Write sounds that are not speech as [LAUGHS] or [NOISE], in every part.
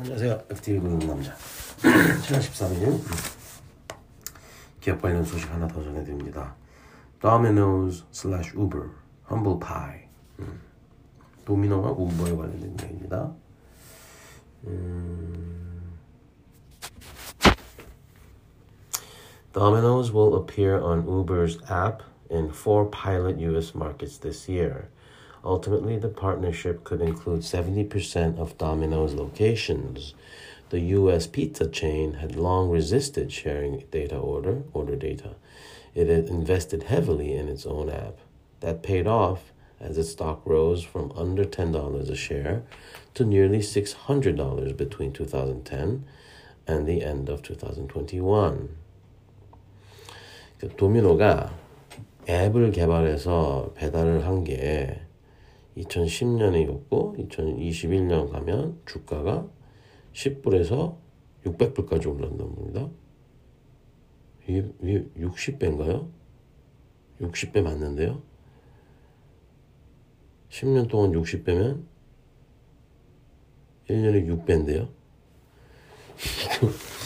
안녕하세요. FTV 보는 남자. 7월 13일 기업 관련 소식 하나 더 전해드립니다. Domino's slash Uber, Humble Pie. 음. 도미노와 우버에 관련된 이야기입니다. 음. Domino's will appear on Uber's app in four pilot U.S. markets this year. Ultimately, the partnership could include 70% of Domino's locations. The US pizza chain had long resisted sharing data order, order data. It had invested heavily in its own app. That paid off as its stock rose from under $10 a share to nearly $600 between 2010 and the end of 2021. 도미노가 앱을 개발해서 배달을 한게 2010년이었고 2021년 가면 주가가 10불에서 600불까지 올랐단 말입니다. 이게, 이게 60배인가요? 60배 맞는데요? 10년 동안 60배면 1년에 6배인데요? [LAUGHS]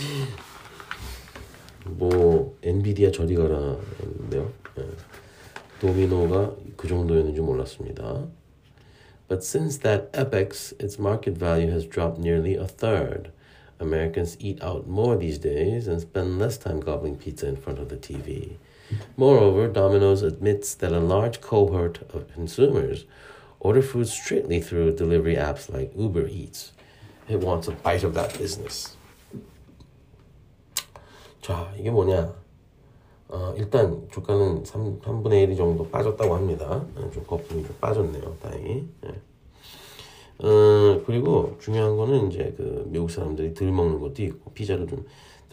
뭐 엔비디아 저리 가라는데요. 네. 도미노가 그 정도였는지 몰랐습니다. But since that epoch, its market value has dropped nearly a third. Americans eat out more these days and spend less time gobbling pizza in front of the TV. Moreover, Domino's admits that a large cohort of consumers order food straightly through delivery apps like Uber Eats. It wants a bite of that business. 자, 이게 뭐냐? 어, 일단 주가는 3, 3분의 1이 정도 빠졌다고 합니다. 좀 거품이 좀 빠졌네요. 다행히. 네. 어, 그리고 중요한 거는 이제 그 미국 사람들이 덜 먹는 것도 있고 피자를 좀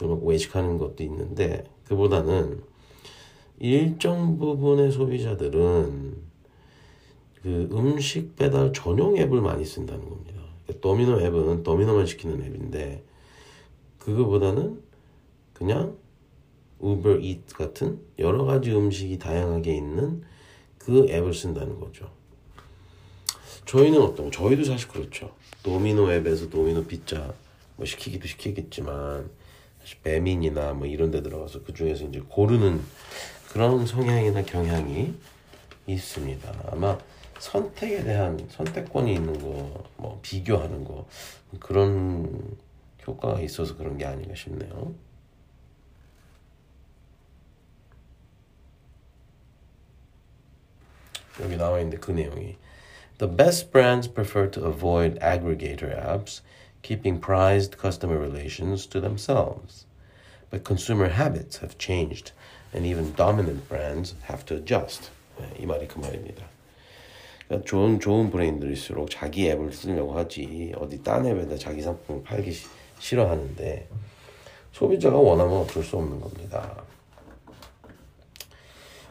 덜 먹고 외식하는 것도 있는데 그보다는 일정 부분의 소비자들은 그 음식 배달 전용 앱을 많이 쓴다는 겁니다. 그러니까 도미노 앱은 도미노만 시키는 앱인데 그거보다는 그냥 우버 이트 같은 여러 가지 음식이 다양하게 있는 그 앱을 쓴다는 거죠. 저희는 어떤 저희도 사실 그렇죠. 도미노 앱에서 도미노 피자 뭐 시키기도 시키겠지만 사실 배민이나 뭐 이런 데 들어가서 그 중에서 이제 고르는 그런 성향이나 경향이 있습니다. 아마 선택에 대한 선택권이 있는 거, 뭐 비교하는 거 그런 효과가 있어서 그런 게 아닌가 싶네요. 여기 나와 있는데 그 내용이 The best brands prefer to avoid aggregator apps, keeping prized customer relations to themselves. But consumer habits have changed, and even dominant brands have to adjust. 이 말이 그 말입니다. 그러니까 좋은 좋은 브랜드일수록 자기 앱을 쓰려고 하지 어디 딴 앱에다 자기 상품을 팔기 시, 싫어하는데 소비자가 원하면 어쩔 수 없는 겁니다.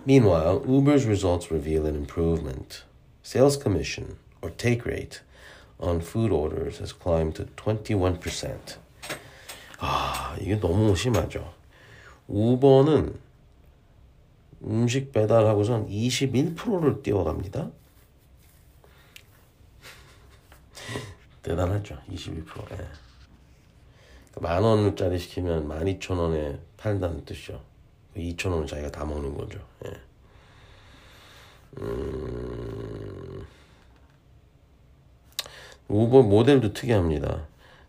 Meanwhile, Uber's results reveal an improvement. Sales commission, or take rate, on food orders has climbed to 21%. 아, 이게 너무 심하죠. 우버는 음식 배달하고선 21%를 뛰어갑니다. 대단하죠. 21%. 예. 만 원짜리 시키면 12,000원에 팔다는 뜻이죠. 2천 원은 자기가 다 먹는 거죠. 예. 음... 우버 모델도 특이합니다.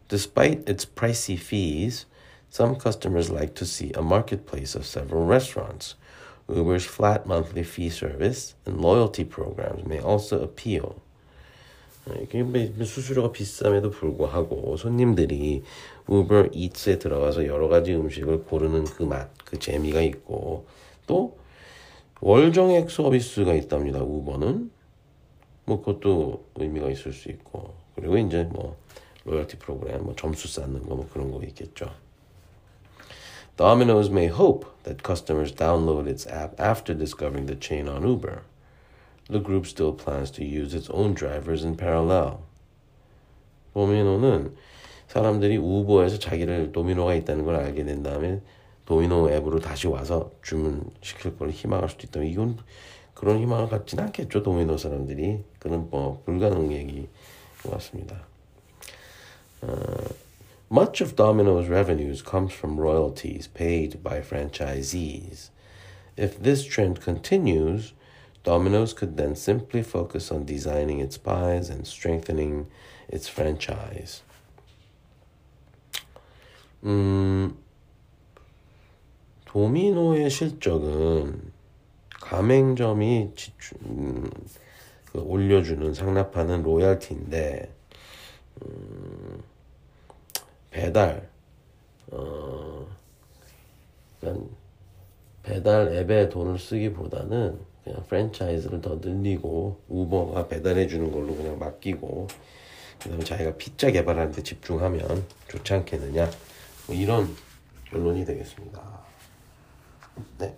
Despite its pricey fees, some customers like to see a marketplace of several restaurants. Uber's flat monthly fee service and loyalty programs may also appeal. 수수료가 비쌈에도 불구하고 손님들이 우버 이츠에 들어가서 여러 가지 음식을 고르는 그 맛, 그 재미가 있고 또 월정액 서비스가 있답니다. 우버는 뭐 그것도 의미가 있을 수 있고 그리고 이제 뭐 로열티 프로그램, 뭐 점수 쌓는 거 뭐 그런 거 있겠죠. Domino's may hope that customers download its app after discovering the chain on Uber. The group still plans to use its own drivers in parallel. 도미노는 사람들이 우버에서 자기를 도미노가 있다는 걸 알게 된 다음에 도미노 앱으로 다시 와서 주문시킬 걸 희망할 수도 있다. 이건 그런 희망을 갖지는 않겠죠. 도미노 사람들이. 그는 뭐 불가능 얘기 같습니다. 어, Much of Domino's revenues comes from royalties paid by franchisees. If this trend continues, Domino's could then simply focus on designing its pies and strengthening its franchise. 음, 도미노의 실적은 가맹점이 지출, 음, 그 올려주는 상납하는 로얄티인데 음, 배달 어, 그러니까 배달 앱에 돈을 쓰기보다는 그냥 프랜차이즈를 더 늘리고 우버가 배달해 주는 걸로 그냥 맡기고 그다음에 자기가 피자 개발하는 데 집중하면 좋지 않겠느냐 뭐 이런 결론이 되겠습니다. 네.